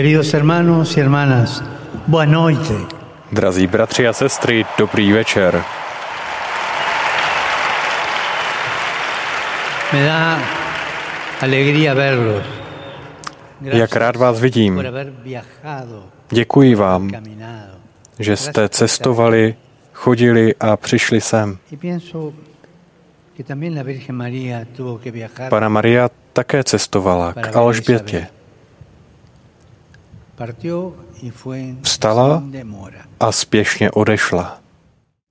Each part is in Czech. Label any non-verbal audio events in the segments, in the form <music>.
Queridos hermanos y hermanas, buenas noches. Drazí bratři a sestry, dobrý večer. Me da alegría verlos. Jak rád vás vidím. Děkuji vám, že jste cestovali, chodili a přišli sem. Pana Maria také cestovala k Alžbětě. Vstala a spěšně odešla.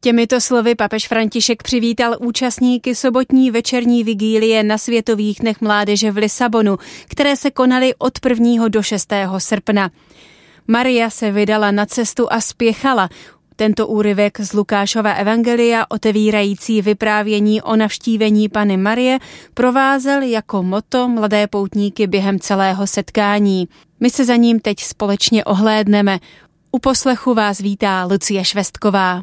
Těmito slovy papež František přivítal účastníky sobotní večerní vigílie na Světových dnech mládeže v Lisabonu, které se konaly od 1. do 6. srpna. Maria se vydala na cestu a spěchala. Tento úryvek z Lukášova evangelia, otevírající vyprávění o navštívení Pany Marie, provázel jako moto mladé poutníky během celého setkání. My se za ním teď společně ohlédneme. U poslechu vás vítá Lucie Švestková.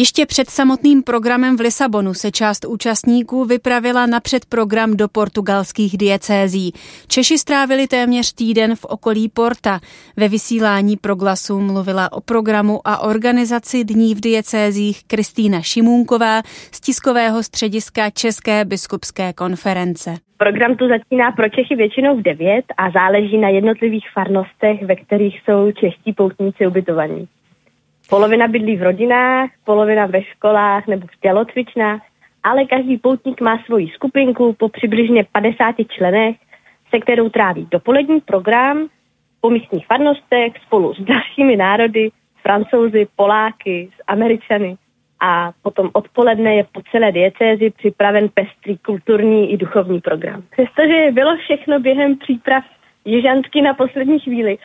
Ještě před samotným programem v Lisabonu se část účastníků vypravila na předprogram do portugalských diecézí. Češi strávili téměř týden v okolí Porta. Ve vysílání proglasu mluvila o programu a organizaci dní v diecézích Kristýna Šimůnková z tiskového střediska České biskupské konference. Program tu začíná pro Čechy většinou v 9 a záleží na jednotlivých farnostech, ve kterých jsou čeští poutníci ubytovaní. Polovina bydlí v rodinách, polovina ve školách nebo v tělocvičnách, ale každý poutník má svoji skupinku po přibližně 50 členech, se kterou tráví dopolední program po místních farnostech spolu s dalšími národy, francouzi, Poláky, s Američany. A potom odpoledne je po celé diecézi připraven pestrý kulturní i duchovní program. Přestože bylo všechno během příprav jižansky na poslední chvíli,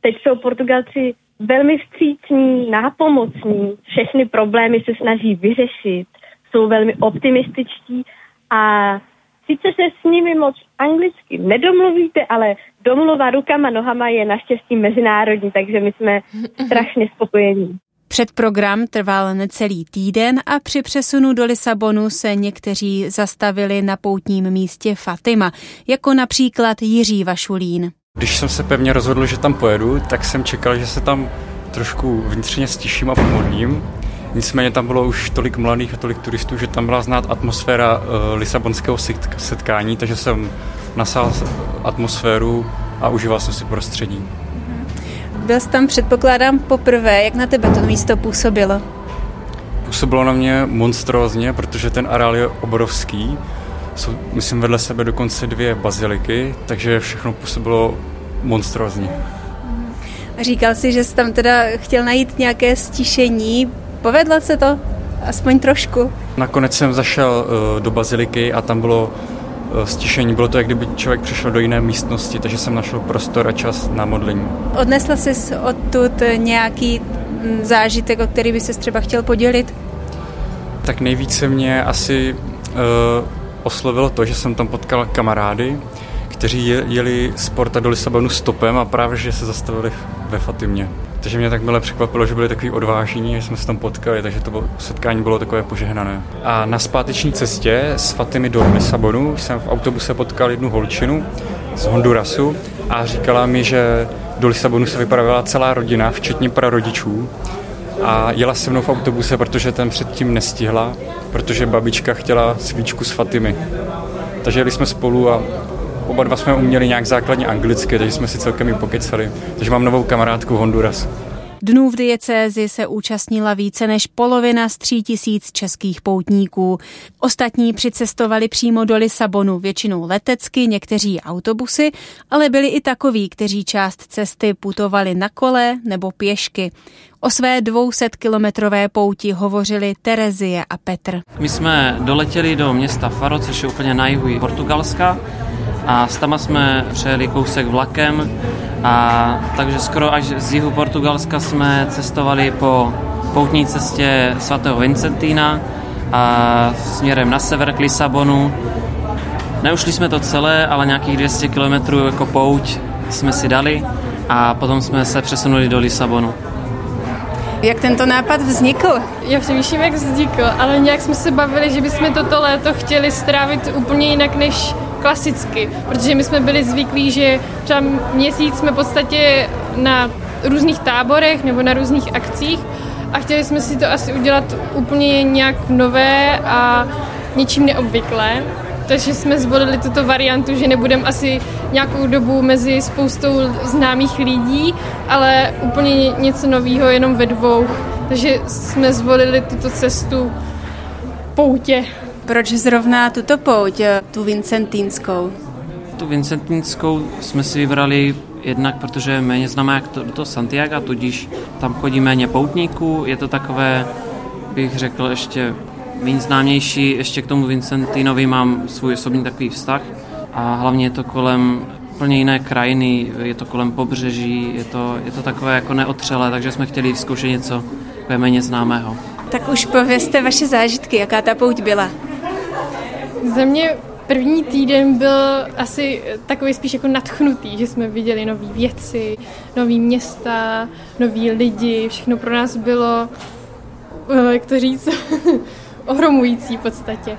teď jsou Portugalci velmi vstřícní, nápomocní, všechny problémy se snaží vyřešit, jsou velmi optimističtí a sice se s nimi moc anglicky nedomluvíte, ale domluva rukama, nohama je naštěstí mezinárodní, takže my jsme <laughs> strašně spokojení. Předprogram trval necelý týden a při přesunu do Lisabonu se někteří zastavili na poutním místě Fatima, jako například Jiří Vašulín. Když jsem se pevně rozhodl, že tam pojedu, tak jsem čekal, že se tam trošku vnitřně stiším a pomodlím. Nicméně tam bylo už tolik mladých a tolik turistů, že tam byla znát atmosféra uh, lisabonského setkání, takže jsem nasál atmosféru a užíval jsem si prostředí. Byl jsi tam, předpokládám, poprvé. Jak na tebe to místo působilo? Působilo na mě monstrózně, protože ten areál je obrovský jsou, myslím, vedle sebe dokonce dvě baziliky, takže všechno působilo monstrózně. Říkal si, že jsi tam teda chtěl najít nějaké stišení. Povedlo se to? Aspoň trošku. Nakonec jsem zašel uh, do baziliky a tam bylo uh, stišení. Bylo to, jak kdyby člověk přišel do jiné místnosti, takže jsem našel prostor a čas na modlení. Odnesl jsi odtud nějaký mm, zážitek, o který by se třeba chtěl podělit? Tak nejvíce mě asi uh, oslovilo to, že jsem tam potkal kamarády, kteří jeli z Porta do Lisabonu stopem a právě, že se zastavili ve Fatimě. Takže mě tak milé překvapilo, že byli takový odvážení, že jsme se tam potkali, takže to bylo, setkání bylo takové požehnané. A na zpáteční cestě z Fatimy do Lisabonu jsem v autobuse potkal jednu holčinu z Hondurasu a říkala mi, že do Lisabonu se vypravila celá rodina, včetně prarodičů a jela se mnou v autobuse, protože ten předtím nestihla, protože babička chtěla svíčku s Fatimy. Takže jeli jsme spolu a oba dva jsme uměli nějak základně anglicky, takže jsme si celkem i pokecali. Takže mám novou kamarádku Honduras. Dnů v diecézi se účastnila více než polovina z tří tisíc českých poutníků. Ostatní přicestovali přímo do Lisabonu, většinou letecky, někteří autobusy, ale byli i takoví, kteří část cesty putovali na kole nebo pěšky. O své 200-kilometrové pouti hovořili Terezie a Petr. My jsme doletěli do města Faro, což je úplně na jihu Portugalska a s tama jsme přejeli kousek vlakem a takže skoro až z jihu Portugalska jsme cestovali po poutní cestě svatého Vincentína a směrem na sever k Lisabonu. Neušli jsme to celé, ale nějakých 200 km jako pouť jsme si dali a potom jsme se přesunuli do Lisabonu. Jak tento nápad vznikl? Já přemýšlím, jak vznikl, ale nějak jsme se bavili, že bychom toto léto chtěli strávit úplně jinak než klasicky, protože my jsme byli zvyklí, že třeba měsíc jsme v podstatě na různých táborech nebo na různých akcích a chtěli jsme si to asi udělat úplně nějak nové a něčím neobvyklé. Takže jsme zvolili tuto variantu, že nebudeme asi nějakou dobu mezi spoustou známých lidí, ale úplně něco nového jenom ve dvou. Takže jsme zvolili tuto cestu poutě. Proč zrovna tuto pouť, tu Vincentínskou? Tu Vincentínskou jsme si vybrali jednak, protože je méně známá jak to, to Santiago, tudíž tam chodí méně poutníků, je to takové, bych řekl, ještě méně známější, ještě k tomu Vincentinovi mám svůj osobní takový vztah a hlavně je to kolem úplně jiné krajiny, je to kolem pobřeží, je to, je to takové jako neotřelé, takže jsme chtěli zkoušet něco méně známého. Tak už povězte vaše zážitky, jaká ta pouť byla. Za mě první týden byl asi takový spíš jako natchnutý, že jsme viděli nové věci, nové města, noví lidi, všechno pro nás bylo, eh, jak to říct, <laughs> ohromující v podstatě.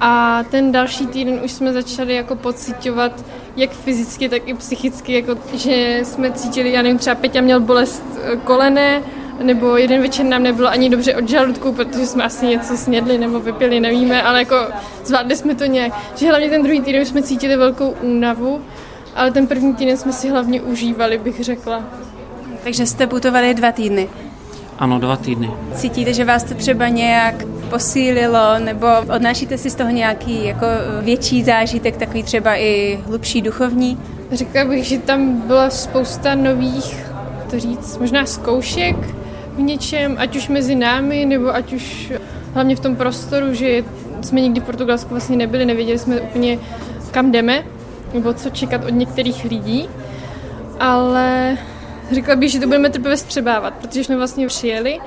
A ten další týden už jsme začali jako pocitovat, jak fyzicky, tak i psychicky, jako, že jsme cítili, já nevím, třeba Peťa měl bolest eh, kolene, nebo jeden večer nám nebylo ani dobře od žaludku, protože jsme asi něco snědli nebo vypili, nevíme, ale jako zvládli jsme to nějak. Že hlavně ten druhý týden jsme cítili velkou únavu, ale ten první týden jsme si hlavně užívali, bych řekla. Takže jste putovali dva týdny. Ano, dva týdny. Cítíte, že vás to třeba nějak posílilo, nebo odnášíte si z toho nějaký jako větší zážitek, takový třeba i hlubší duchovní? Řekla bych, že tam byla spousta nových, to říct, možná zkoušek, v něčem, ať už mezi námi, nebo ať už hlavně v tom prostoru, že jsme nikdy v Portugalsku vlastně nebyli, nevěděli jsme úplně, kam jdeme, nebo co čekat od některých lidí, ale řekla bych, že to budeme teprve střebávat, protože jsme vlastně přijeli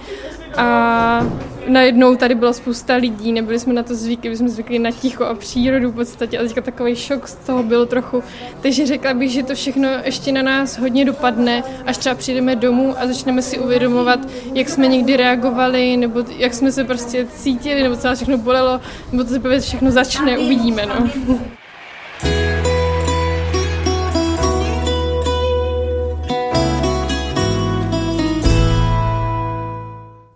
a najednou tady byla spousta lidí, nebyli jsme na to zvyklí, byli jsme zvyklí na ticho a přírodu v podstatě a teďka takový šok z toho byl trochu. Takže řekla bych, že to všechno ještě na nás hodně dopadne, až třeba přijdeme domů a začneme si uvědomovat, jak jsme někdy reagovali, nebo jak jsme se prostě cítili, nebo co nás všechno bolelo, nebo to se všechno začne, uvidíme. No.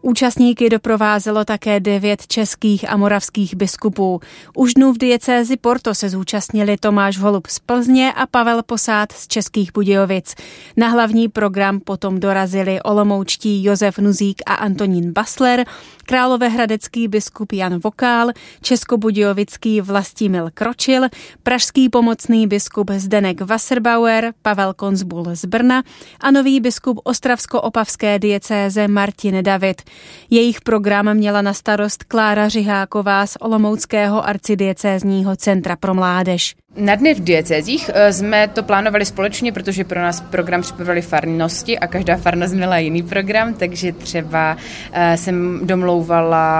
Účastníky doprovázelo také devět českých a moravských biskupů. Už dnů v diecézi Porto se zúčastnili Tomáš Holub z Plzně a Pavel Posád z Českých Budějovic. Na hlavní program potom dorazili olomoučtí Josef Nuzík a Antonín Basler, královéhradecký biskup Jan Vokál, českobudějovický Vlastimil Kročil, pražský pomocný biskup Zdenek Wasserbauer, Pavel Konzbul z Brna a nový biskup Ostravsko-Opavské diecéze Martin David. Jejich program měla na starost Klára Řiháková z Olomouckého arcidiecézního centra pro mládež. Na dny v diecezích eh, jsme to plánovali společně, protože pro nás program připravili farnosti a každá farnost měla jiný program, takže třeba eh, jsem domlouvala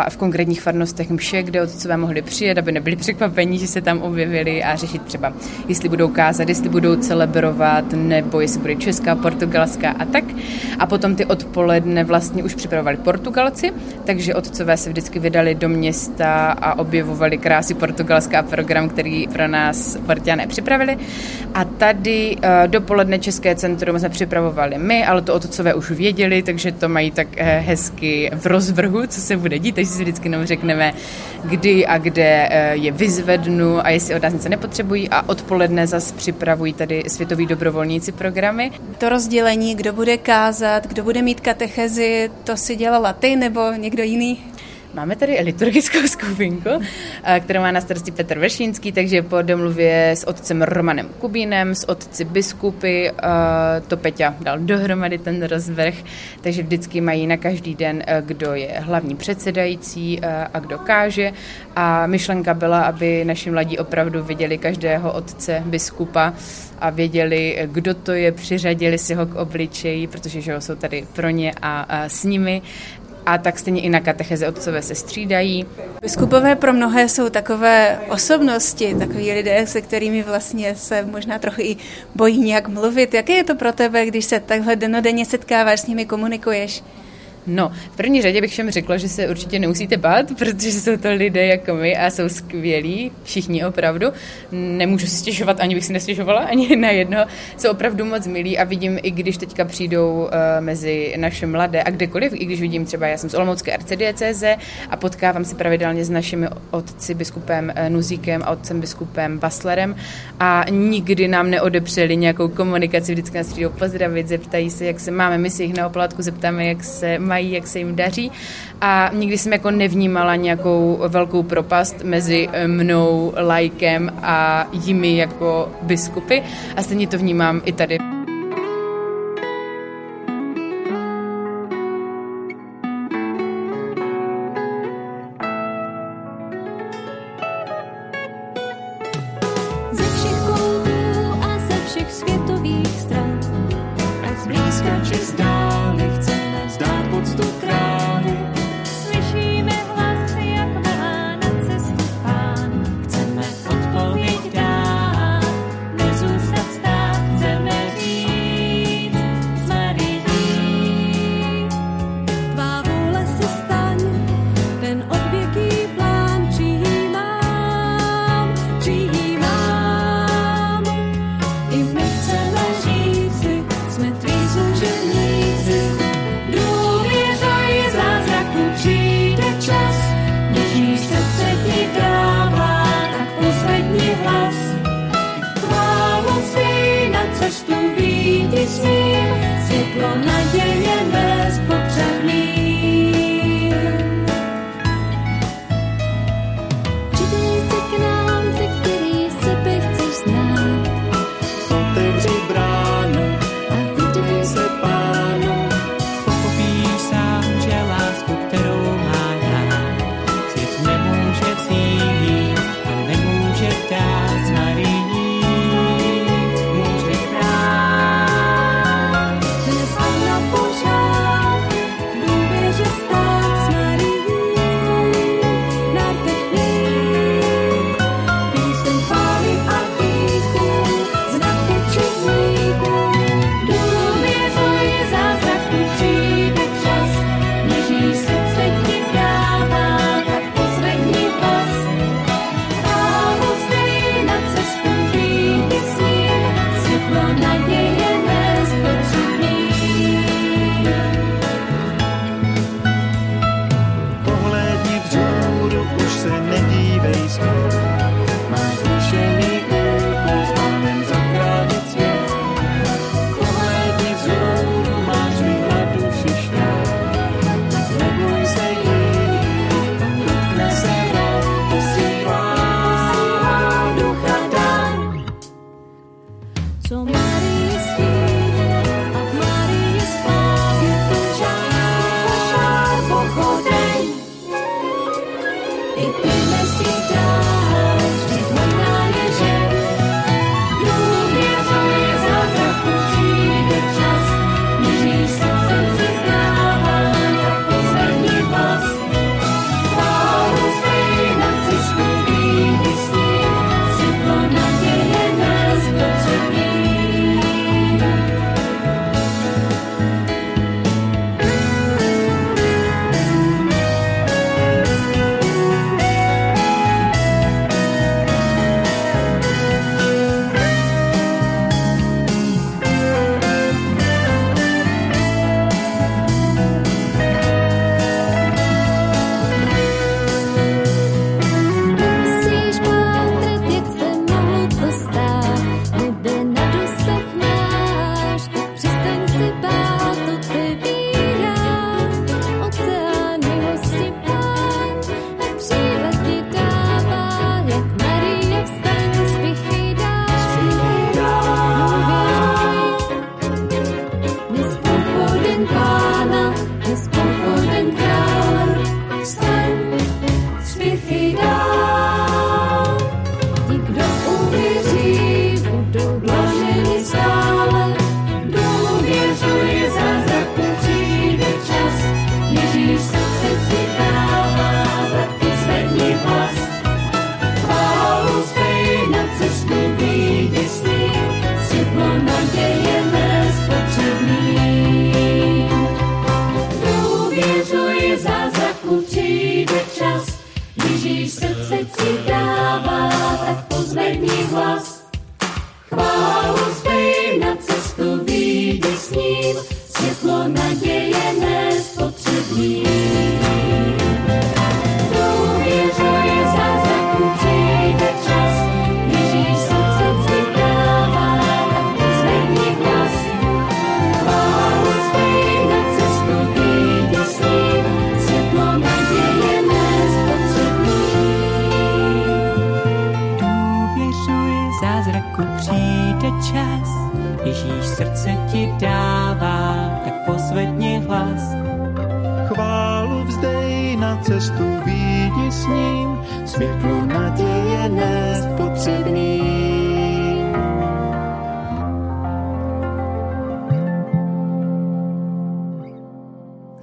v konkrétních farnostech mše, kde otcové mohli přijet, aby nebyli překvapení, že se tam objevili a řešit třeba, jestli budou kázat, jestli budou celebrovat, nebo jestli bude česká, portugalská a tak. A potom ty odpoledne vlastně už připravovali Portugalci, takže otcové se vždycky vydali do města a objevovali krásy portugalská program, který pro nás Portiané připravili. A tady uh, dopoledne České centrum jsme připravovali my, ale to otcové už věděli, takže to mají tak uh, hezky v rozvrhu, co se bude dít, takže si vždycky nám řekneme, kdy a kde uh, je vyzvednu a jestli od nás něco nepotřebují a odpoledne zase připravují tady světoví dobrovolníci programy. To rozdělení, kdo bude kázat, kdo bude mít katechezi, to si dělala ty nebo někdo jiný? Máme tady liturgickou <laughs> skupinku, eh, kterou má na starosti Petr Vešínský, takže po domluvě s otcem Romanem Kubínem, s otci biskupy, eh, to Peťa dal dohromady ten rozvrh, takže vždycky mají na každý den, eh, kdo je hlavní předsedající a kdo káže. A myšlenka byla, aby naši mladí opravdu viděli každého otce biskupa a věděli, kdo to je, přiřadili si ho k obličeji, protože že jsou tady pro ně a s nimi a tak stejně i na katecheze otcové se střídají. Biskupové pro mnohé jsou takové osobnosti, takový lidé, se kterými vlastně se možná trochu i bojí nějak mluvit. Jaké je to pro tebe, když se takhle denodenně setkáváš, s nimi komunikuješ? No, v první řadě bych všem řekla, že se určitě nemusíte bát, protože jsou to lidé jako my a jsou skvělí, všichni opravdu. Nemůžu si stěžovat, ani bych si nestěžovala, ani <laughs> na jedno. Jsou opravdu moc milí a vidím, i když teďka přijdou uh, mezi naše mladé a kdekoliv, i když vidím třeba, já jsem z Olomoucké arcidiecéze a potkávám se pravidelně s našimi otci biskupem uh, Nuzíkem a otcem biskupem Baslerem a nikdy nám neodepřeli nějakou komunikaci, vždycky nás přijdou pozdravit, zeptají se, jak se máme, my si jich na oplatku zeptáme, jak se mají, jak se jim daří a nikdy jsem jako nevnímala nějakou velkou propast mezi mnou, lajkem a jimi jako biskupy a stejně to vnímám i tady.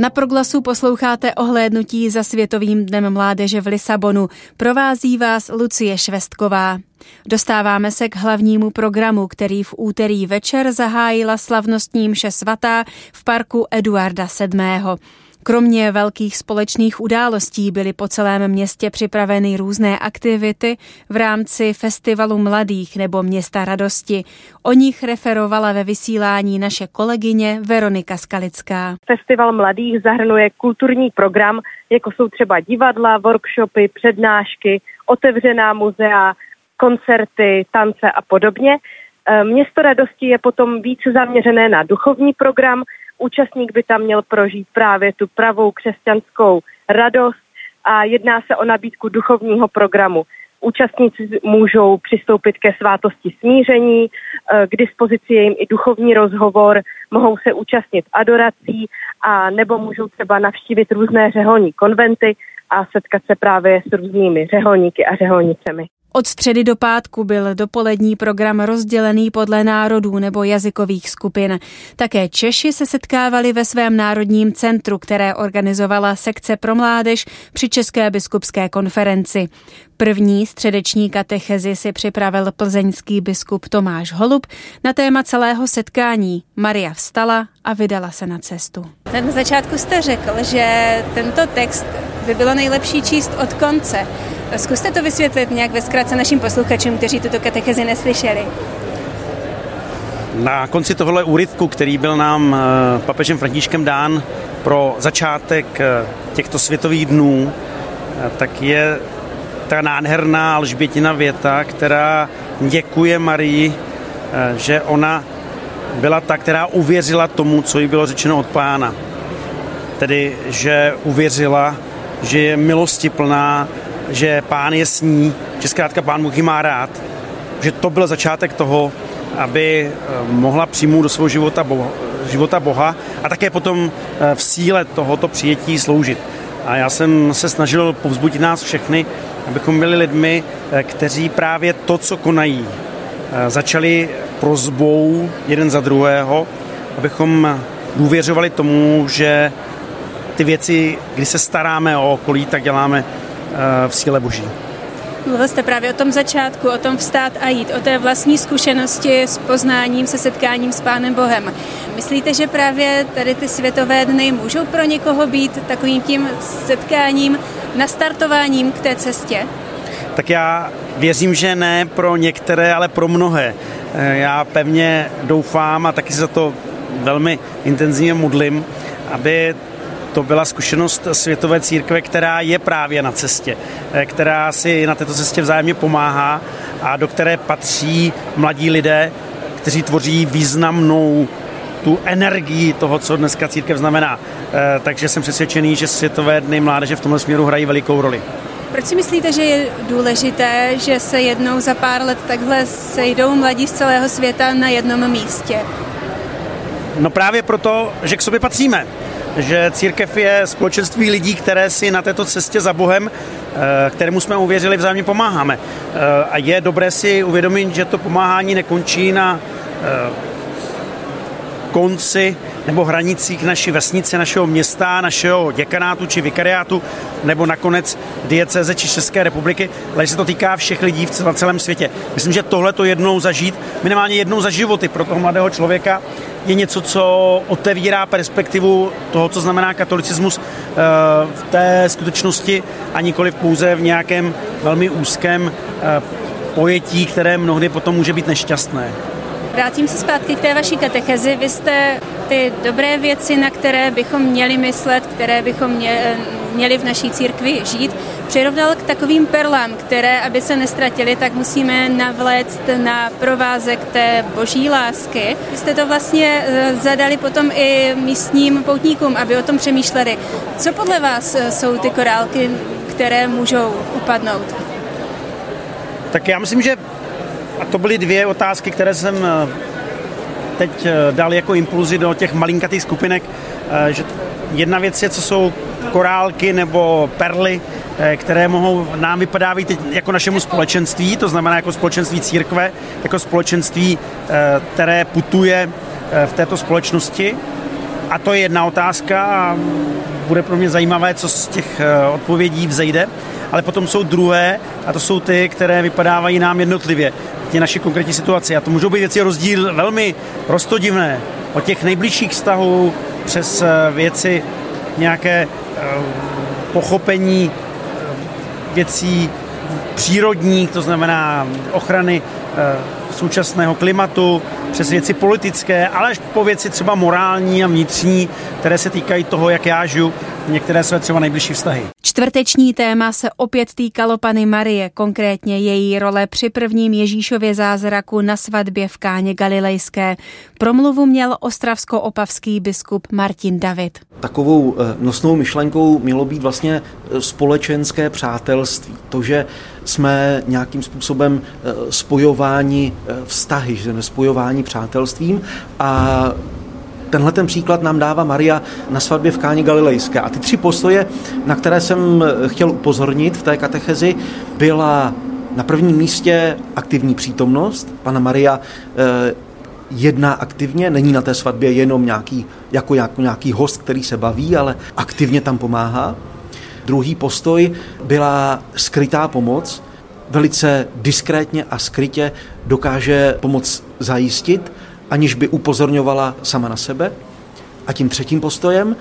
Na proglasu posloucháte ohlédnutí za Světovým dnem mládeže v Lisabonu. Provází vás Lucie Švestková. Dostáváme se k hlavnímu programu, který v úterý večer zahájila slavnostní mše svatá v parku Eduarda VII. Kromě velkých společných událostí byly po celém městě připraveny různé aktivity v rámci Festivalu mladých nebo Města radosti. O nich referovala ve vysílání naše kolegyně Veronika Skalická. Festival mladých zahrnuje kulturní program, jako jsou třeba divadla, workshopy, přednášky, otevřená muzea, koncerty, tance a podobně. E, Město radosti je potom více zaměřené na duchovní program. Účastník by tam měl prožít právě tu pravou křesťanskou radost a jedná se o nabídku duchovního programu. Účastníci můžou přistoupit ke svátosti smíření, e, k dispozici je jim i duchovní rozhovor, mohou se účastnit adorací a nebo můžou třeba navštívit různé řeholní konventy a setkat se právě s různými řeholníky a řeholnicemi. Od středy do pátku byl dopolední program rozdělený podle národů nebo jazykových skupin. Také Češi se setkávali ve svém národním centru, které organizovala sekce pro mládež při České biskupské konferenci. První středeční katechezi si připravil plzeňský biskup Tomáš Holub na téma celého setkání. Maria vstala a vydala se na cestu. Na začátku jste řekl, že tento text by bylo nejlepší číst od konce. Zkuste to vysvětlit nějak ve zkratce našim posluchačům, kteří tuto katechezi neslyšeli. Na konci tohle úryvku, který byl nám eh, papežem Františkem dán pro začátek eh, těchto světových dnů, eh, tak je ta nádherná Alžbětina věta, která děkuje Marii, že ona byla ta, která uvěřila tomu, co jí bylo řečeno od pána. Tedy, že uvěřila, že je milosti plná, že pán je s ní, že zkrátka pán ji má rád, že to byl začátek toho, aby eh, mohla přijmout do svého života Boha, života Boha a také potom eh, v síle tohoto přijetí sloužit. A já jsem se snažil povzbudit nás všechny, abychom byli lidmi, eh, kteří právě to, co konají, začali prozbou jeden za druhého, abychom důvěřovali tomu, že ty věci, kdy se staráme o okolí, tak děláme v síle Boží. Mluvil jste právě o tom začátku, o tom vstát a jít, o té vlastní zkušenosti s poznáním, se setkáním s Pánem Bohem. Myslíte, že právě tady ty světové dny můžou pro někoho být takovým tím setkáním, nastartováním k té cestě? Tak já věřím, že ne pro některé, ale pro mnohé. Eh, já pevně doufám a taky se za to velmi intenzivně modlím, aby to byla zkušenost světové církve, která je právě na cestě, eh, která si na této cestě vzájemně pomáhá a do které patří mladí lidé, kteří tvoří významnou tu energii toho, co dneska církev znamená. Eh, takže jsem přesvědčený, že Světové dny mládeže v tomhle směru hrají velikou roli. Proč si myslíte, že je důležité, že se jednou za pár let takhle sejdou mladí z celého světa na jednom místě? No právě proto, že k sobě patříme že církev je společenství lidí, které si na této cestě za Bohem, eh, kterému jsme uvěřili, vzájemně pomáháme. Eh, a je dobré si uvědomit, že to pomáhání nekončí na eh, konci nebo hranicích naší vesnice, našeho města, našeho děkanátu či vikariátu, nebo nakonec dieceze či České republiky, ale že se to týká všech lidí v celém světě. Myslím, že tohle to jednou zažít, minimálně jednou za životy pro toho mladého člověka, je něco, co otevírá perspektivu toho, co znamená katolicismus eh, v té skutečnosti a nikoli pouze v nějakém velmi úzkém eh, pojetí, které mnohdy potom může být nešťastné. Vrátím se zpátky k té vaší katechezi. Vy jste ty dobré věci, na které bychom měli myslet, které bychom měli v naší církvi žít, přirovnal k takovým perlám, které, aby se nestratily, tak musíme navléct na provázek té boží lásky. Vy jste to vlastně eh, zadali potom i místním poutníkům, aby o tom přemýšleli. Co podle vás eh, jsou ty korálky, které můžou upadnout? Tak já myslím, že a to byly dvě otázky, které jsem eh, teď dal jako impulzy do těch malinkatých skupinek, že jedna věc je, co jsou korálky nebo perly, Eh, které mohou nám vypadávat jako našemu společenství, to znamená jako společenství církve, jako společenství, eh, které putuje eh, v této společnosti. A to je jedna otázka a bude pro mě zajímavé, co z těch odpovědí vzejde. Ale potom jsou druhé a to jsou ty, které vypadávají nám jednotlivě, ty naše konkrétní situace. A to můžou být věci rozdíl velmi prostodivné. Od těch nejbližších vztahů přes věci nějaké pochopení věcí přírodních, to znamená ochrany eh, současného klimatu, přes věci politické, ale až po věci třeba morální a vnitřní, které se týkají toho, jak já žiju, některé své třeba nejbližší vztahy. Čtvrteční téma se opět týkalo Pany Marie, konkrétně její role při prvním Ježíšově zázraku na svatbě v Káně Galilejské. Promluvu měl ostravsko-opavský biskup Martin David. Takovou eh, nosnou myšlenkou mělo být vlastně eh, společenské přátelství. To, že jsme nějakým způsobem eh, spojováni vztahy, že jsme spojováni přátelstvím a Tenhle ten příklad nám dává Maria na svatbě v Káni Galilejské. A ty tři postoje, na které jsem chtěl upozornit v té katechezi, byla na prvním místě aktivní přítomnost. Pana Maria eh, jedná aktivně, není na té svatbě jenom nějaký, jako, jako nějaký host, který se baví, ale aktivně tam pomáhá. Druhý postoj byla skrytá pomoc, velice diskrétně a skrytě dokáže pomoc zajistit aniž by upozorňovala sama na sebe. A tím třetím postojem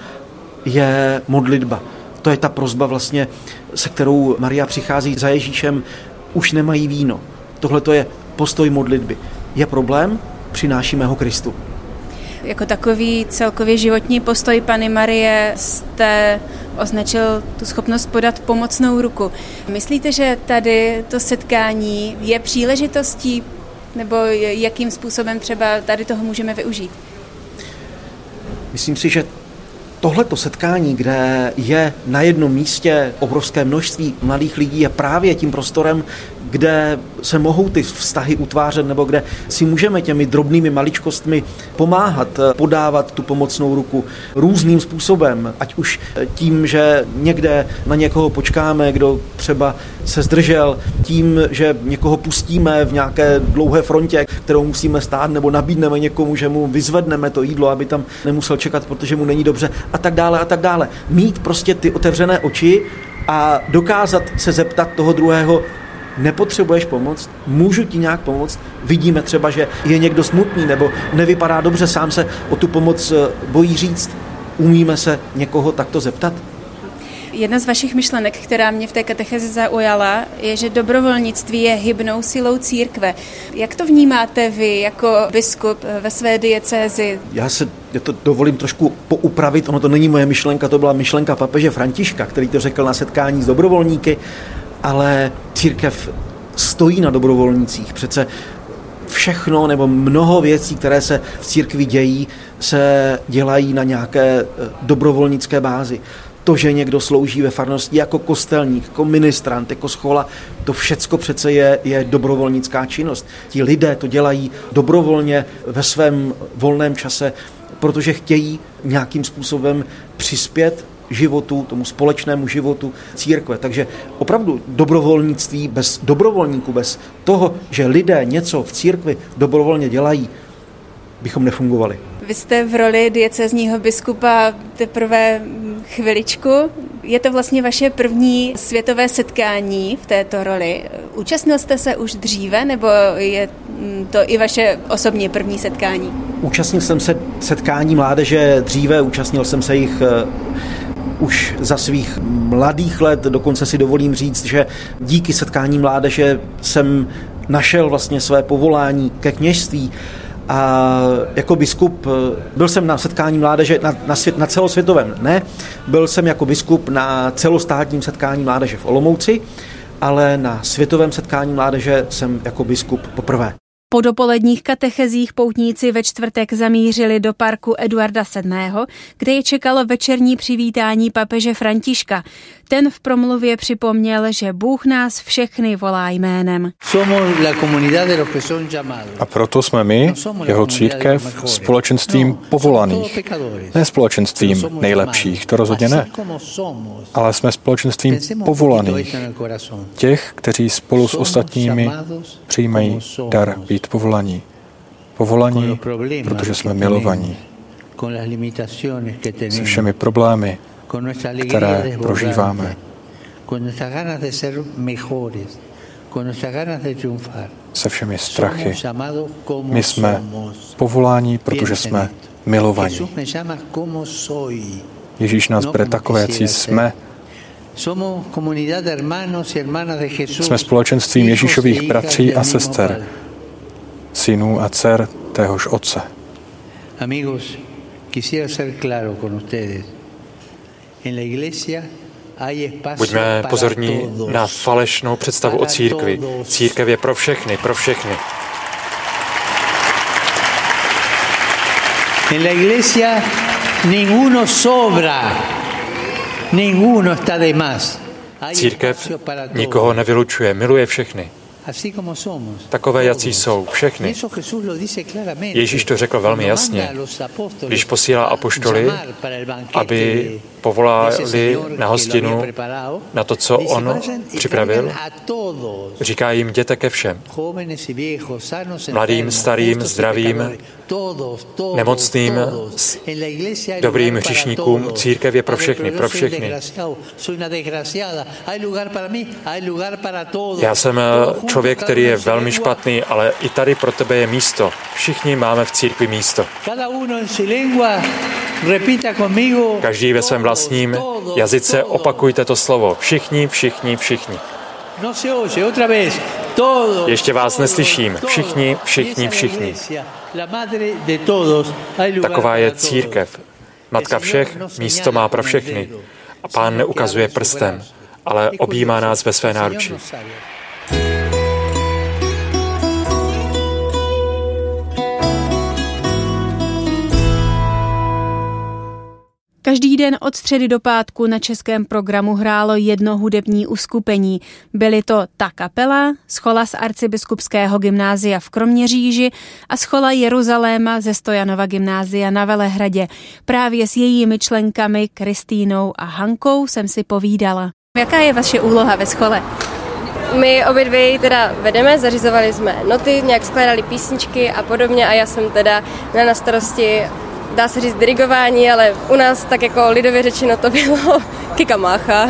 je modlitba. To je ta prozba vlastně, se kterou Maria přichází za Ježíšem, už nemají víno. Tohle to je postoj modlitby. Je problém, přinášíme ho Kristu. Jako takový celkově životní postoj Pany Marie jste označil tu schopnost podat pomocnou ruku. Myslíte, že tady to setkání je příležitostí nebo jakým způsobem třeba tady toho můžeme využít? Myslím si, že tohleto setkání, kde je na jednom místě obrovské množství mladých lidí, je právě tím prostorem, kde se mohou ty vztahy utvářet nebo kde si můžeme těmi drobnými maličkostmi pomáhat, podávat tu pomocnou ruku různým způsobem, ať už tím, že někde na někoho počkáme, kdo třeba se zdržel, tím, že někoho pustíme v nějaké dlouhé frontě, kterou musíme stát, nebo nabídneme někomu, že mu vyzvedneme to jídlo, aby tam nemusel čekat, protože mu není dobře a tak dále a tak dále. Mít prostě ty otevřené oči a dokázat se zeptat toho druhého, nepotřebuješ pomoc, můžu ti nějak pomoct, vidíme třeba, že je někdo smutný nebo nevypadá dobře, sám se o tu pomoc eh, bojí říct, umíme se někoho takto zeptat? Jedna z vašich myšlenek, která mě v té katechezi zaujala, je, že dobrovolnictví je hybnou silou církve. Jak to vnímáte vy jako biskup eh, ve své diecézi? Já se já to dovolím trošku poupravit, ono to není moje myšlenka, to byla myšlenka papeže Františka, který to řekl na setkání s dobrovolníky ale církev stojí na dobrovolnících. Přece všechno nebo mnoho věcí, které se v církvi dějí, se dělají na nějaké eh, dobrovolnické bázi. To, že někdo slouží ve farnosti jako kostelník, jako ministrant, jako schola, to všecko přece je, je dobrovolnická činnost. Ti lidé to dělají dobrovolně ve svém volném čase, protože chtějí nějakým způsobem přispět životu, tomu společnému životu církve. Takže opravdu dobrovolnictví bez dobrovolníků, bez toho, že lidé něco v církvi dobrovolně dělají, bychom nefungovali. Vy jste v roli diecezního biskupa teprve chviličku. Je to vlastně vaše první světové setkání v této roli. Účastnil jste se už dříve, nebo je to i vaše osobní první setkání? Účastnil jsem se setkání mládeže dříve, účastnil jsem se jich eh, už za svých mladých let, dokonce si dovolím říct, že díky setkání mládeže jsem našel vlastně své povolání ke kněžství. A jako biskup eh, byl jsem na setkání mládeže na, na, svět, na celosvětovém, ne. Byl jsem jako biskup na celostátním setkání mládeže v Olomouci, ale na světovém setkání mládeže jsem jako biskup poprvé. Po dopoledních katechezích poutníci ve čtvrtek zamířili do parku Eduarda VII., kde je čekalo večerní přivítání papeže Františka. Ten v promluvě připomněl, že Bůh nás všechny volá jménem. A proto jsme my, jeho církev, společenstvím povolaných. Ne společenstvím nejlepších, to rozhodně ne. Ale jsme společenstvím povolaných. Těch, kteří spolu s ostatními přijímají dar být povolaní. Povolaní, protože jsme milovaní. Se všemi problémy, které prožíváme. Se všemi strachy. My jsme povoláni, protože jsme milovaní. Ježíš nás bere takové, jaký jsme. Jsme společenstvím Ježíšových bratří a sester, synů a dcer téhož otce. Amigos, quisiera ser claro con ustedes. Buďme pozorní na falešnou představu o církvi. Církev je pro všechny, pro všechny. En la iglesia ninguno sobra, ninguno está de más. Církev nikoho nevylučuje, miluje všechny. Takové, jací jsou, všechny. Ježíš to řekl velmi jasně, když posílá apoštoly, aby povolali na hostinu na to, co on připravil. Říká jim, jděte ke všem. Mladým, starým, zdravým, nemocným, dobrým hřišníkům. Církev je pro všechny, pro všechny. Já jsem člověk, který je velmi špatný, ale i tady pro tebe je místo. Všichni máme v církvi místo. Každý ve svém vlastním jazyce opakujte to slovo. Všichni, všichni, všichni. Ještě vás neslyším. Všichni, všichni, všichni. Taková je církev. Matka všech, místo má pro všechny. A pán neukazuje prstem, ale objímá nás ve své náručí. Každý den od středy do pátku na českém programu hrálo jedno hudební uskupení. Byly to Ta kapela, schola z arcibiskupského gymnázia v Kroměříži a schola Jeruzaléma ze Stojanova gymnázia na Velehradě. Právě s jejími členkami Kristýnou a Hankou jsem si povídala. Jaká je vaše úloha ve schole? My obě dvě teda vedeme, zařizovali jsme noty, nějak skládali písničky a podobně a já jsem teda na starosti dá se říct dirigování, ale u nás tak jako lidově řečeno to bylo <laughs> kika mácha.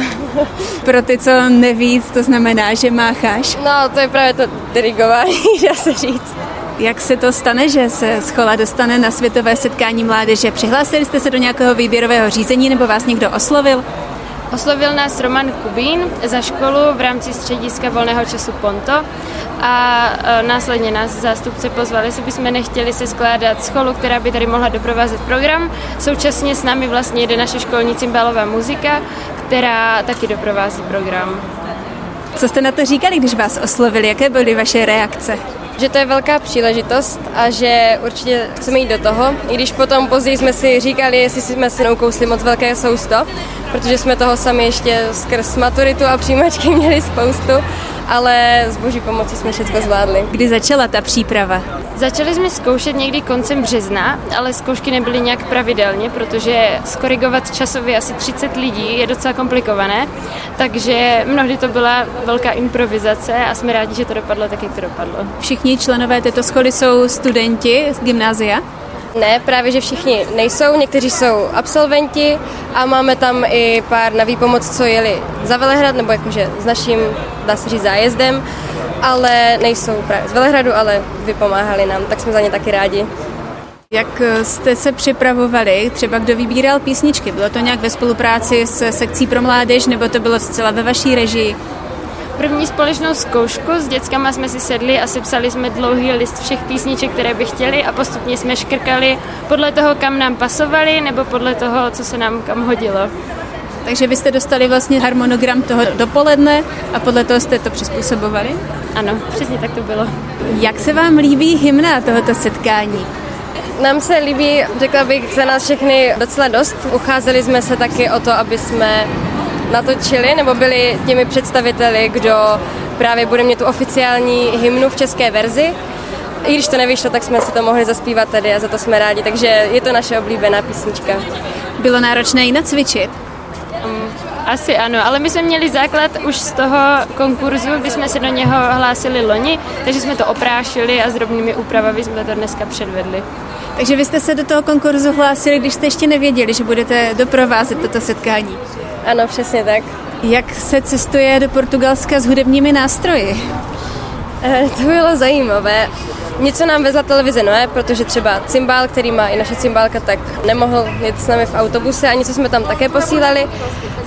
Pro ty, co nevíc, to znamená, že mácháš? No, to je právě to dirigování, <laughs> dá se říct. Jak se to stane, že se schola dostane na světové setkání mládeže? Přihlásili jste se do nějakého výběrového řízení nebo vás někdo oslovil? Oslovil nás Roman Kubín za školu v rámci střediska volného času Ponto a e, následně nás zástupci pozvali, jestli bychom nechtěli se skládat scholu, která by tady mohla doprovázet program. Současně s námi vlastně jde naše školní cymbalová muzika, která taky doprovází program. Co jste na to říkali, když vás oslovili? Jaké byly vaše reakce? Že to je velká příležitost a že určitě chceme jít do toho, i když potom později jsme si říkali, jestli jsme si noukousli moc velké sousto, protože jsme toho sami ještě skrz maturitu a přijímačky <laughs> měli spoustu, ale s boží pomocí jsme všechno zvládli. Kdy začala ta příprava? Začali jsme zkoušet někdy koncem března, ale zkoušky nebyly nějak pravidelně, protože skorigovat časově asi 30 lidí je docela komplikované, takže mnohdy to byla velká improvizace a jsme rádi, že to dopadlo tak, jak to dopadlo. Všichni členové této školy jsou studenti z gymnázia? Ne, právě že všichni nejsou, někteří jsou absolventi a máme tam i pár na výpomoc, co jeli za Velehrad, nebo jakože s naším, dá se říct, zájezdem, ale nejsou právě z Velehradu, ale vypomáhali nám, tak jsme za ně taky rádi. Jak jste se připravovali, třeba kdo vybíral písničky? Bylo to nějak ve spolupráci s sekcí pro mládež, nebo to bylo zcela ve vaší režii? První společnou zkoušku s dětskama jsme si sedli a sepsali jsme dlouhý list všech písniček, které by chtěli a postupně jsme škrkali podle toho, kam nám pasovali nebo podle toho, co se nám kam hodilo. Takže byste dostali vlastně harmonogram toho dopoledne a podle toho jste to přizpůsobovali? Ano, přesně tak to bylo. Jak se vám líbí hymna tohoto setkání? Nám se líbí, řekla bych, za nás všechny docela dost. Ucházeli jsme se taky o to, aby jsme natočili nebo byli těmi představiteli, kdo právě bude mít tu oficiální hymnu v české verzi. I když to nevyšlo, tak jsme si to mohli zaspívat tady a za to jsme rádi, takže je to naše oblíbená písnička. Bylo náročné ji nacvičit? Um, asi ano, ale my jsme měli základ už z toho konkurzu, kdy jsme se do něho hlásili loni, takže jsme to oprášili a s drobnými úpravami jsme to dneska předvedli. Takže vy jste se do toho konkurzu hlásili, když jste ještě nevěděli, že budete doprovázet toto setkání. Ano, přesně tak. Jak se cestuje do Portugalska s hudebními nástroji? E, to bylo zajímavé. Něco nám vezla televize Noé, protože třeba cymbál, který má i naše cymbálka, tak nemohl jít s námi v autobuse a něco jsme tam také posílali.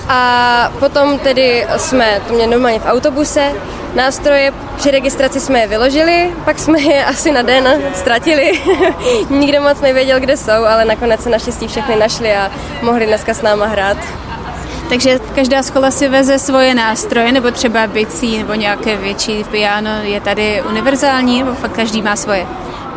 A potom tedy jsme to měli normálně v autobuse, nástroje při registraci jsme je vyložili, pak jsme je asi na den ztratili. <laughs> Nikdo moc nevěděl, kde jsou, ale nakonec se naštěstí všechny našli a mohli dneska s náma hrát. Takže každá škola si veze svoje nástroje, nebo třeba bicí, nebo nějaké větší piano je tady univerzální, nebo fakt každý má svoje?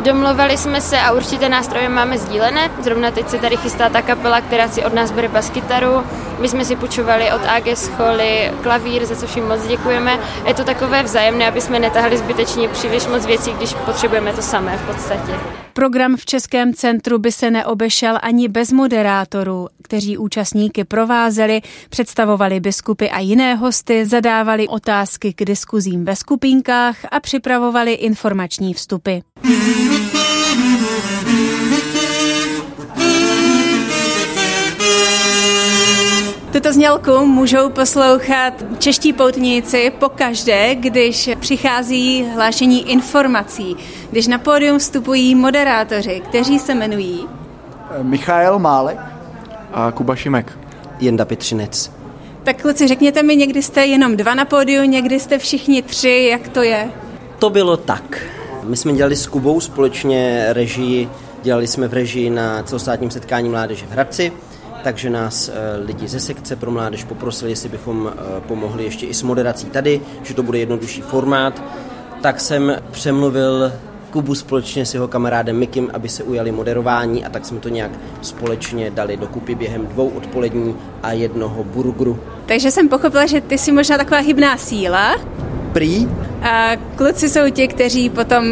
Domluvali jsme se a určitě nástroje máme sdílené. Zrovna teď se tady chystá ta kapela, která si od nás bere baskytaru. My jsme si půjčovali od AG Scholy klavír, za což jim moc děkujeme. Je to takové vzájemné, aby jsme netahali zbytečně příliš moc věcí, když potřebujeme to samé v podstatě. Program v Českém centru by se neobešel ani bez moderátorů, kteří účastníky provázeli, představovali biskupy a jiné hosty, zadávali otázky k diskuzím ve skupinkách a připravovali informační vstupy. Tuto znělku můžou poslouchat čeští poutníci pokaždé, když přichází hlášení informací, když na pódium vstupují moderátoři, kteří se jmenují Michael Málek a Kuba Šimek. Jenda Petřinec. Tak kluci, řekněte mi, někdy jste jenom dva na pódiu, někdy jste všichni tři, jak to je? To bylo tak. My jsme dělali s Kubou společně režii, dělali jsme v režii na celostátním setkání mládeže v Hradci, takže nás eh, lidi ze sekce pro mládež poprosili, jestli bychom eh, pomohli ještě i s moderací tady, že to bude jednodušší formát. Tak jsem přemluvil Kubu společně s jeho kamarádem Mikim, aby se ujali moderování a tak jsme to nějak společně dali dokupy během dvou odpolední a jednoho burgeru. Takže jsem pochopila, že ty jsi možná taková hybná síla. Prý. A kluci jsou ti, kteří potom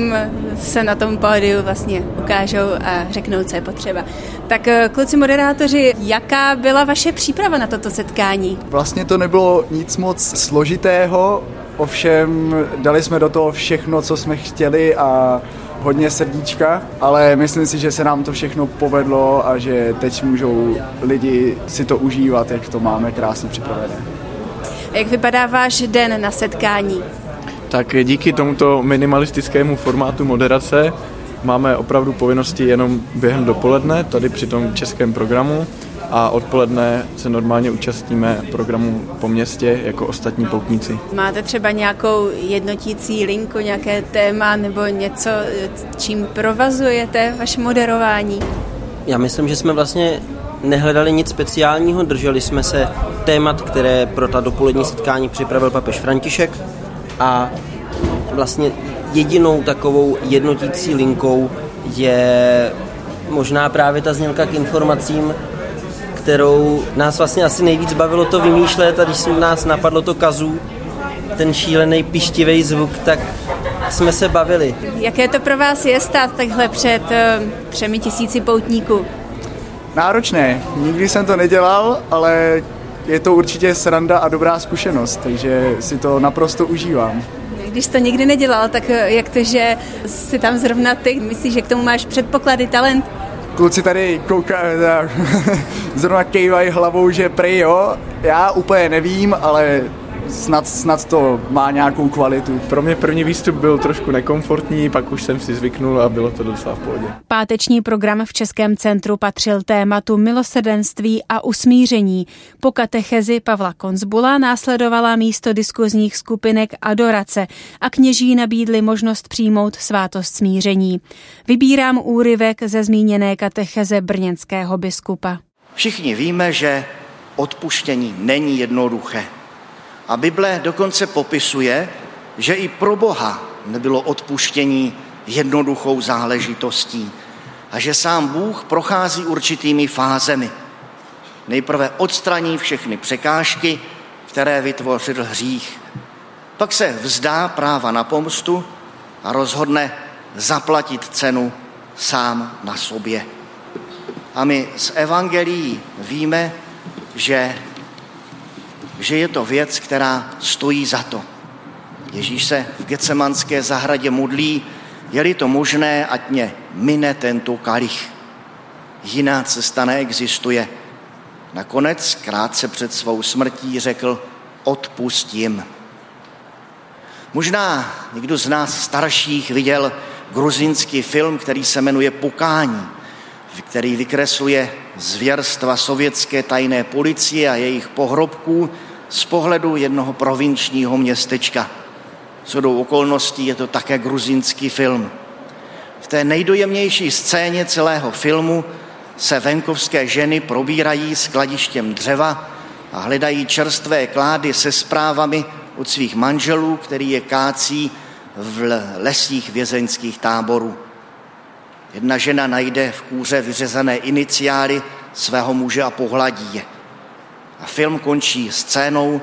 se na tom pódiu vlastně ukážou a řeknou, co je potřeba. Tak eh, kluci moderátoři, jaká byla vaše příprava na toto setkání? Vlastně to nebylo nic moc složitého, ovšem dali jsme do toho všechno, co jsme chtěli a hodně srdíčka, ale myslím si, že se nám to všechno povedlo a že teď můžou lidi si to užívat, jak to máme krásně připravené. Jak vypadá váš den na setkání? Tak díky tomuto minimalistickému formátu moderace máme opravdu povinnosti jenom během dopoledne, tady při tom českém programu a odpoledne se normálně účastníme programu po městě jako ostatní poutníci. Máte třeba nějakou jednotící linku, nějaké téma nebo něco, čím provazujete vaše moderování? Já myslím, že jsme vlastně nehledali nic speciálního, drželi jsme se témat, které pro ta dopolední setkání připravil papež František a vlastně jedinou takovou jednotící linkou je možná právě ta znělka k informacím, kterou nás vlastně asi nejvíc bavilo to vymýšlet a když jsme nás napadlo to kazu, ten šílený pištivý zvuk, tak jsme se bavili. Jaké to pro vás je stát takhle před uh, třemi tisíci poutníků? Náročné. Nikdy jsem to nedělal, ale je to určitě sranda a dobrá zkušenost, takže si to naprosto užívám. Když to nikdy nedělal, tak jak to, že si tam zrovna ty, myslíš, že k tomu máš předpoklady, talent? kluci tady koukají, <laughs> zrovna kejvají hlavou, že prej jo, já úplně nevím, ale snad, snad to má nějakou kvalitu. Pro mě první výstup byl trošku nekomfortní, pak už jsem si zvyknul a bylo to docela v pohodě. Páteční program v Českém centru patřil tématu milosrdenství a usmíření. Po katechezi Pavla Konzbula následovala místo diskuzních skupinek adorace a kněží nabídli možnost přijmout svátost smíření. Vybírám úryvek ze zmíněné katecheze brněnského biskupa. Všichni víme, že odpuštění není jednoduché. A Bible dokonce popisuje, že i pro Boha nebylo odpuštění jednoduchou záležitostí a že sám Bůh prochází určitými fázemi. Nejprve odstraní všechny překážky, které vytvořil hřích. Pak se vzdá práva na pomstu a rozhodne zaplatit cenu sám na sobě. A my z evangelií víme, že že je to věc, která stojí za to. Ježíš se v Gecemanské zahradě modlí, je-li to možné, ať mě mine tento kalich. Jiná cesta neexistuje. Nakonec, krátce před svou smrtí, řekl, odpustím. Možná někdo z nás starších viděl gruzinský film, který se jmenuje Pukání, který vykresluje zvěrstva sovětské tajné policie a jejich pohrobků, z pohledu jednoho provinčního městečka. Co do okolností je to také gruzinský film. V té nejdojemnější scéně celého filmu se venkovské ženy probírají s kladištěm dřeva a hledají čerstvé klády se zprávami od svých manželů, který je kácí v lesích vězeňských táborů. Jedna žena najde v kůře vyřezané iniciály svého muže a pohladí je. A film končí scénou,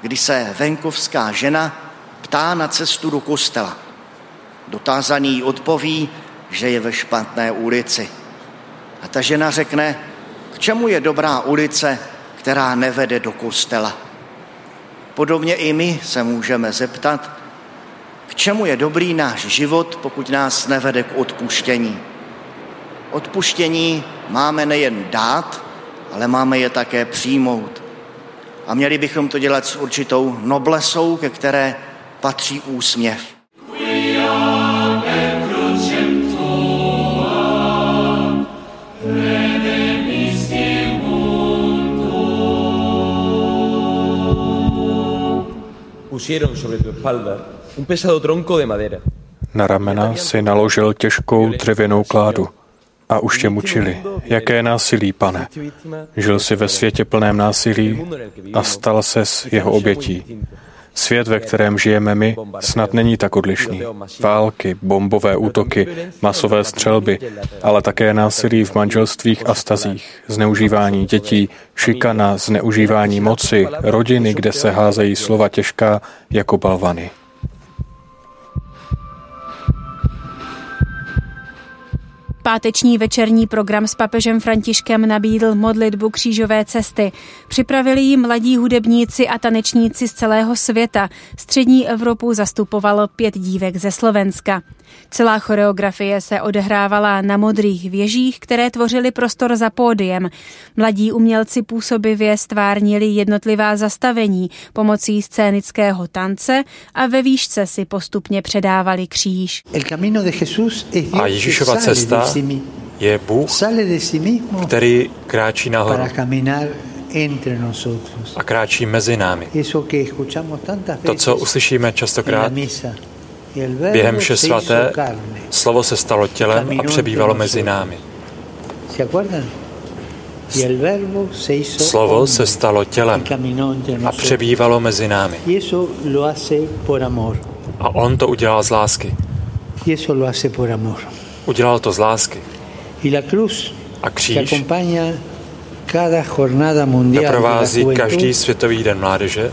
kdy se venkovská žena ptá na cestu do kostela. Dotázaný odpoví, že je ve špatné ulici. A ta žena řekne, k čemu je dobrá ulice, která nevede do kostela. Podobně i my se můžeme zeptat, k čemu je dobrý náš život, pokud nás nevede k odpuštění. Odpuštění máme nejen dát, ale máme je také přijmout. A měli bychom to dělat s určitou noblesou, ke které patří úsměv. Pusieron sobre tu espalda un pesado tronco de madera. Na ramena si naložil těžkou dřevěnou kládu a už tě mučili. Jaké násilí, pane. Žil si ve světě plném násilí a stal se s jeho obětí. Svět, ve kterém žijeme my, snad není tak odlišný. Války, bombové útoky, masové střelby, ale také násilí v manželstvích a stazích, zneužívání dětí, šikana, zneužívání moci, rodiny, kde se házejí slova těžká jako balvany. Páteční večerní program s papežem Františkem nabídl modlitbu křížové cesty. Připravili ji mladí hudebníci a tanečníci z celého světa. Střední Evropu zastupovalo pět dívek ze Slovenska. Celá choreografie se odehrávala na modrých věžích, které tvořily prostor za pódiem. Mladí umělci působivě stvárnili jednotlivá zastavení pomocí scénického tance a ve výšce si postupně předávali kříž. A Ježíšova cesta je Bůh, který kráčí nahoru a kráčí mezi námi. To, co uslyšíme častokrát během vše svaté, slovo se stalo tělem a přebývalo mezi námi. Slovo se stalo tělem a přebývalo mezi námi. A on to udělal z lásky. Udělal to z lásky. A kříž doprovází každý světový den mládeže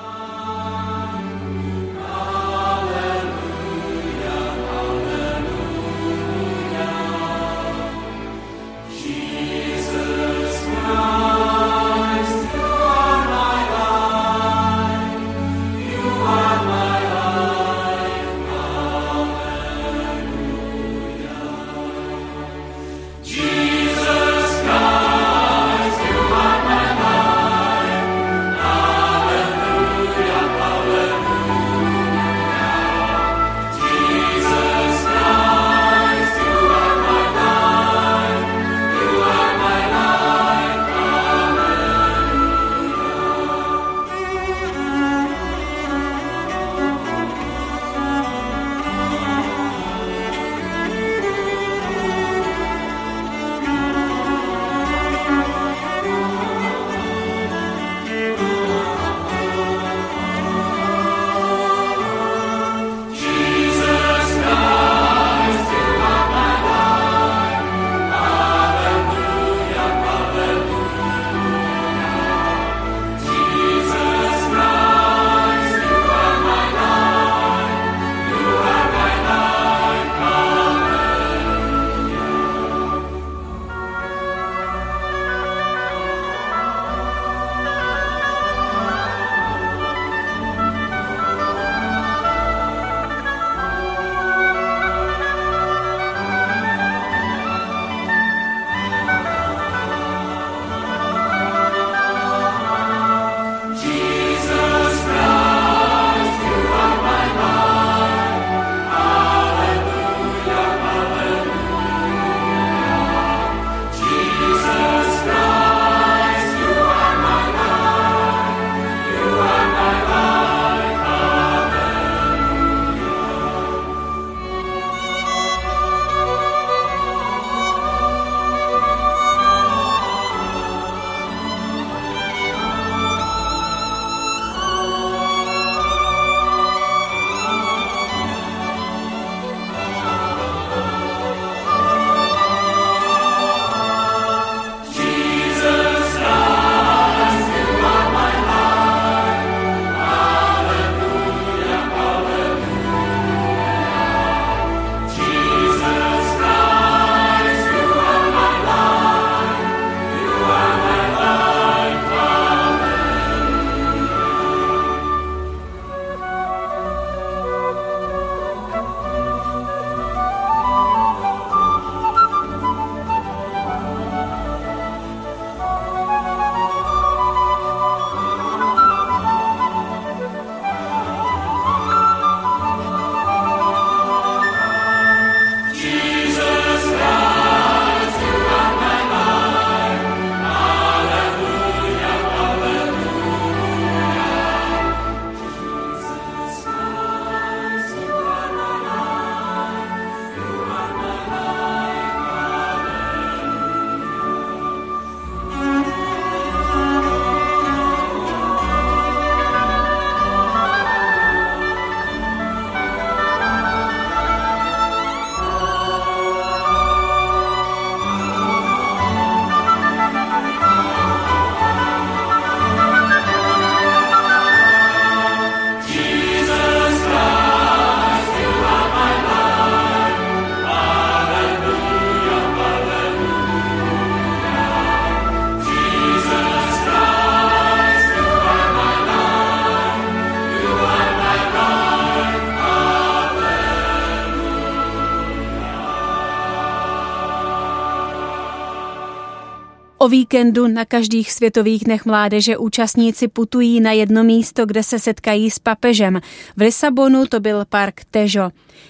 víkendu na každých světových dnech mládeže účastníci putují na jedno místo, kde se setkají s papežem. V Lisabonu to byl park Težo.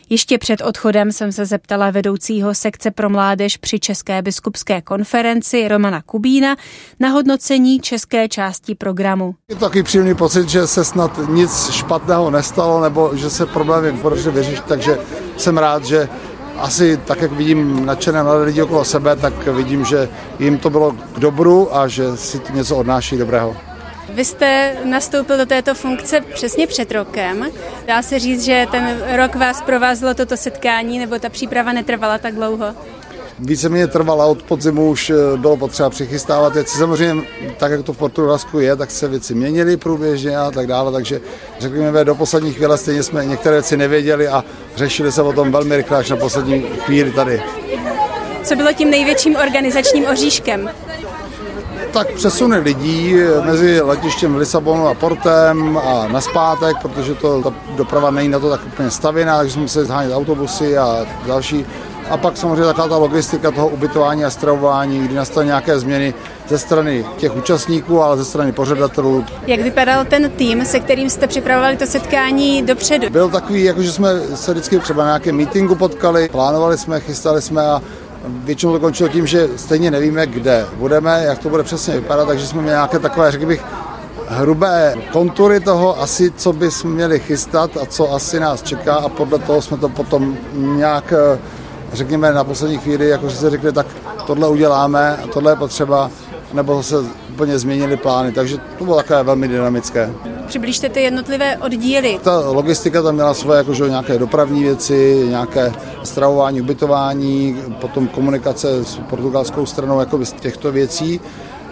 Ještě před odchodem jsem se zeptala vedoucího sekce pro mládež při České biskupské konferenci Romana Kubína na hodnocení české části programu. Je to takový příjemný pocit, že se snad nic špatného nestalo, nebo že se problémy podařily vyřešit, takže jsem rád, že asi tak, jak vidím nadšené mladé lidi okolo sebe, tak vidím, že jim to bylo k dobru a že si něco odnáší dobrého. Vy jste nastoupil do této funkce přesně před rokem. Dá se říct, že ten rok vás provázelo toto setkání, nebo ta příprava netrvala tak dlouho? Víceméně trvala od podzimu, už eh, bylo potřeba přichystávat věci. Samozřejmě, tak jak to v Portugalsku je, tak se věci měnily průběžně a tak dále, takže řekněme, do poslední chvíle stejně jsme některé věci nevěděli a řešili se o tom velmi rychle až na poslední chvíli tady. Co bylo tím největším organizačním oříškem? tak přesuny lidí mezi letištěm Lisabonu a Portem a naspátek, protože to, ta doprava není na to tak úplně stavěná, takže jsme museli zhánět autobusy a další a pak samozřejmě taková ta logistika toho ubytování a stravování, kdy nastaly nějaké změny ze strany těch účastníků, ale ze strany pořadatelů. Jak vypadal ten tým, se kterým jste připravovali to setkání dopředu? Byl takový, jako že jsme se vždycky třeba na nějakém meetingu potkali, plánovali jsme, chystali jsme a většinou to končilo tím, že stejně nevíme, kde budeme, jak to bude přesně vypadat, takže jsme měli nějaké takové, řekl bych, hrubé kontury toho asi, co bychom měli chystat a co asi nás čeká a podle toho jsme to potom nějak řekněme na poslední chvíli, jakože se řekne, tak tohle uděláme a tohle je potřeba, nebo se úplně změnili plány, takže to bylo takové velmi dynamické. Přiblížte ty jednotlivé oddíly. Ta logistika tam měla svoje jakože nějaké dopravní věci, nějaké stravování, ubytování, potom komunikace s portugalskou stranou jako z těchto věcí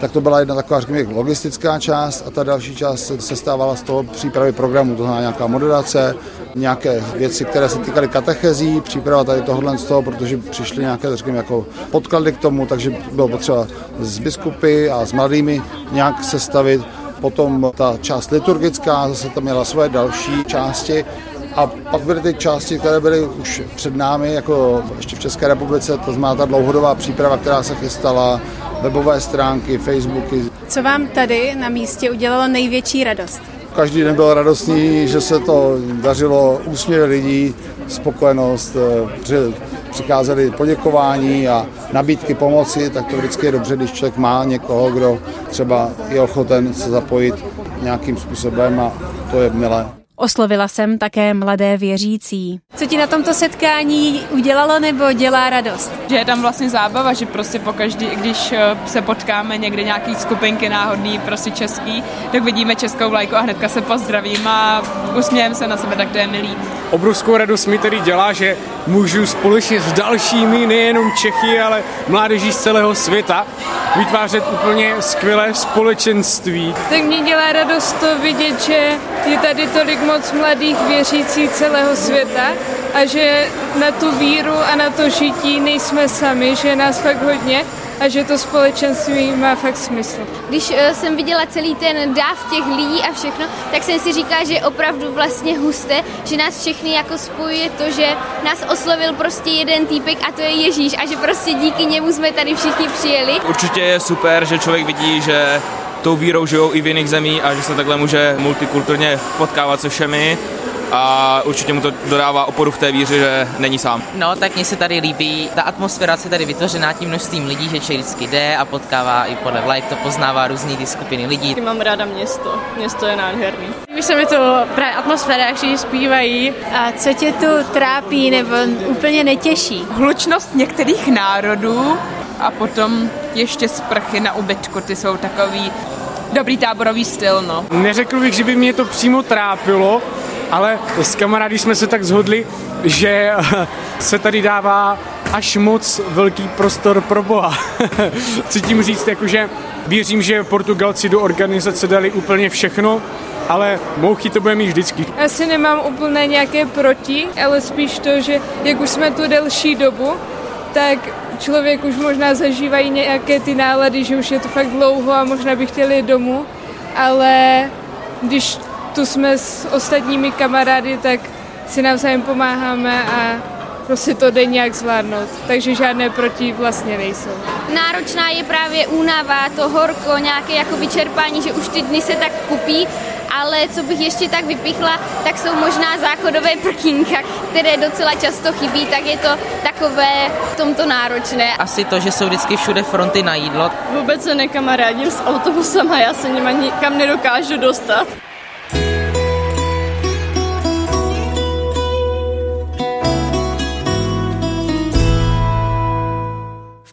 tak to byla jedna taková, řekněme, logistická část a ta další část se stávala z toho přípravy programu, to znamená nějaká moderace, nějaké věci, které se týkaly katechezí, příprava tady tohohle z toho, protože přišly nějaké, řekněme, jako podklady k tomu, takže bylo potřeba s biskupy a s mladými nějak sestavit. Potom ta část liturgická, zase tam měla svoje další části a pak byly ty části, které byly už před námi, jako ještě v České republice, to znamená ta dlouhodobá příprava, která se chystala, webové stránky, Facebooky. Co vám tady na místě udělalo největší radost? Každý den byl radostný, že se to dařilo, úsměv lidí, spokojenost, eh, přicházely poděkování a nabídky pomoci, tak to vždycky je dobře, když člověk má někoho, kdo třeba je ochoten se zapojit nějakým způsobem a to je milé. Oslovila jsem také mladé věřící. Co ti na tomto setkání udělalo nebo dělá radost? Že je tam vlastně zábava, že prostě pokaždý, když eh, se potkáme někde nějaký skupinky náhodný, prostě český, tak vidíme českou vlajku a hnedka se pozdravím a usmějeme se na sebe, tak to je milý. Obrovskou radost mi tedy dělá, že můžu společně s dalšími, nejenom Čechy, ale mládeží z celého světa, vytvářet úplně skvělé společenství. Tak mě dělá radost to vidět, že je tady tolik moc mladých věřící celého světa a že na tu víru a na to žití nejsme sami, že je nás fakt hodně a že to společenství má fakt smysl. Když uh, jsem viděla celý ten dáv těch lidí a všechno, tak jsem si říkala, že je opravdu vlastně husté, že nás všechny jako spojuje to, že nás oslovil prostě jeden týpek a to je Ježíš a že prostě díky němu jsme tady všichni přijeli. Určitě je super, že člověk vidí, že tou vírou žijou i v jiných zemích a že se takhle může multikulturně potkávat se všemi a určitě mu to dodává oporu v té víře, že není sám. No, tak mně se tady líbí, ta atmosféra se tady vytvořená tím množstvím lidí, že člověk vždycky jde a potkává i podle vlajk, to poznává různý ty skupiny lidí. Mám ráda město, město je nádherný. Líbí se mi to právě atmosféra, jak všichni zpívají. A co tě tu trápí nebo úplně netěší? Hlučnost některých národů a potom ještě sprchy na ubytku, ty jsou takový dobrý táborový styl, no. Neřekl bych, že by mě to přímo trápilo, ale s kamarády jsme se tak zhodli, že <laughs> se tady dává až moc velký prostor pro Boha. <laughs> Chci tím říct, jakože věřím, že Portugalci do organizace dali úplně všechno, ale mouchy to bude mít vždycky. Asi nemám úplně nějaké proti, ale spíš to, že jak už jsme tu delší dobu, tak člověk už možná zažívají nějaké ty nálady, že už je to fakt dlouho a možná by chtěli domů, ale když tu jsme s ostatními kamarády, tak si navzájem pomáháme a prostě to jde nějak zvládnout, takže žádné proti vlastně nejsou. Náročná je právě únava, to horko, nějaké jako vyčerpání, že už ty dny se tak kupí, ale co bych ještě tak vypichla, tak jsou možná záchodové prkínka, které docela často chybí, tak je to takové v tomto náročné. Asi to, že jsou vždycky všude fronty na jídlo. Vůbec se nekamarádím s autobusem a já se nima nikam nedokážu dostat.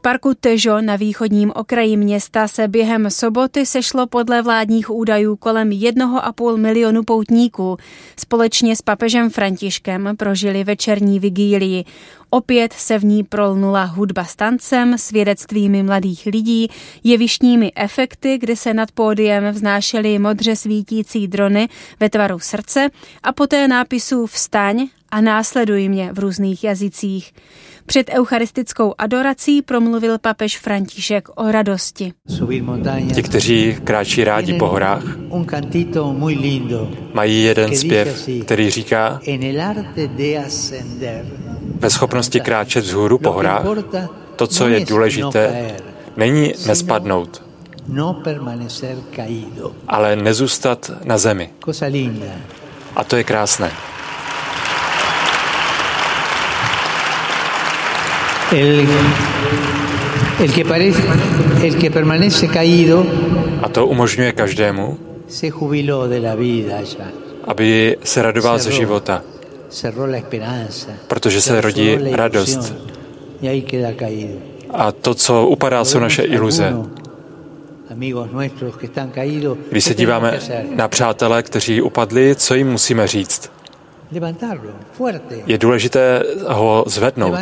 Parku Težo na východním okraji města se během soboty sešlo podle vládních údajů kolem 1,5 milionu poutníků. Společně s papežem Františkem prožili večerní vigílii. Opět se v ní prolnula hudba s tancem, svědectvími mladých lidí, jevištními efekty, kdy se nad pódiem vznášely modře svítící drony ve tvaru srdce a poté nápisů Vstaň a následuj mě v různých jazycích. Před eucharistickou adorací promluvil papež František o radosti. Ti, kteří kráčí rádi po horách, mají jeden zpěv, který říká ve schopnosti kráčet vzhůru po horách, to, co je důležité, není nespadnout, ale nezůstat na zemi. A to je krásné. El, el, que parece, el que permanece caído a to umožňuje každému, se jubiló de la vida ya. aby se radoval ze života, protože se rodí radost. A to, co upadá, jsou naše iluze. Když se díváme na přátelé, kteří upadli, co jim musíme říct? Je důležité ho zvednout.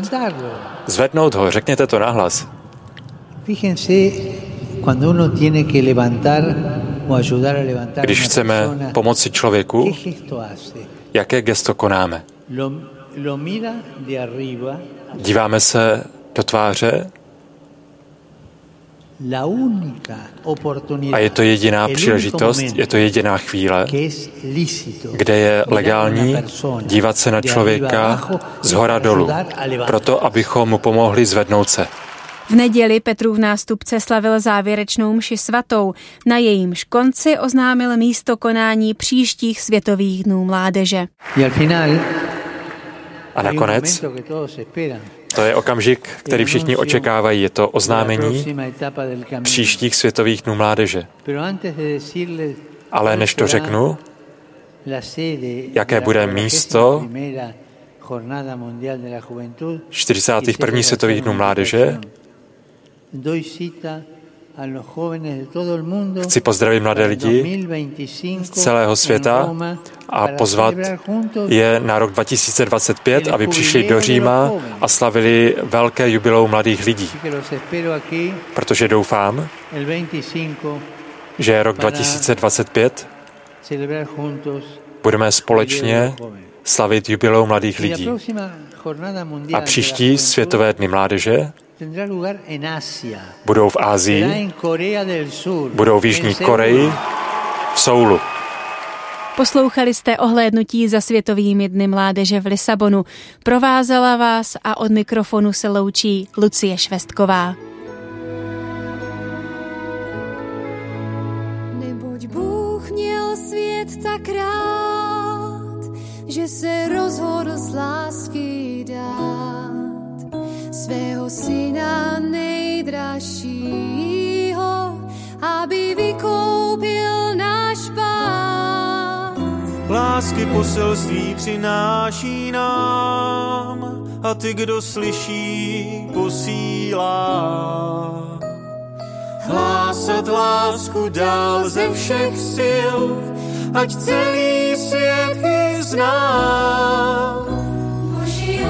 Zvednout ho, řekněte to nahlas. Když chceme pomoci člověku, jaké gesto konáme? Díváme se do tváře a je to jediná příležitost, je to jediná chvíle, kde je legální dívat se na člověka z hora dolů, proto abychom mu pomohli zvednout se. V neděli Petrův nástupce slavil závěrečnou mši svatou. Na jejímž konci oznámil místo konání příštích světových dnů mládeže. A nakonec to je okamžik, který všichni očekávají. Je to oznámení příštích světových dnů mládeže. Ale než to řeknu, jaké bude místo 41. světových dnů mládeže, Chci pozdravit mladé lidi z celého světa a pozvat je na rok 2025, aby přišli do Říma a slavili velké jubilou mladých lidí. Protože doufám, že rok 2025 budeme společně slavit jubilou mladých lidí. A příští světové dny mládeže budou v Ázii, budou v Jižní Koreji, v Soulu. Poslouchali jste ohlédnutí za Světovými dny mládeže v Lisabonu. Provázela vás a od mikrofonu se loučí Lucie Švestková. Neboť Bůh měl svět tak rád, že se rozhodl z lásky dát svého syna nejdražšího, aby vykoupil náš pád. Lásky poselství přináší nám a ty, kdo slyší, posílá. Hlásat lásku dál ze všech sil, ať celý svět ji zná. Boží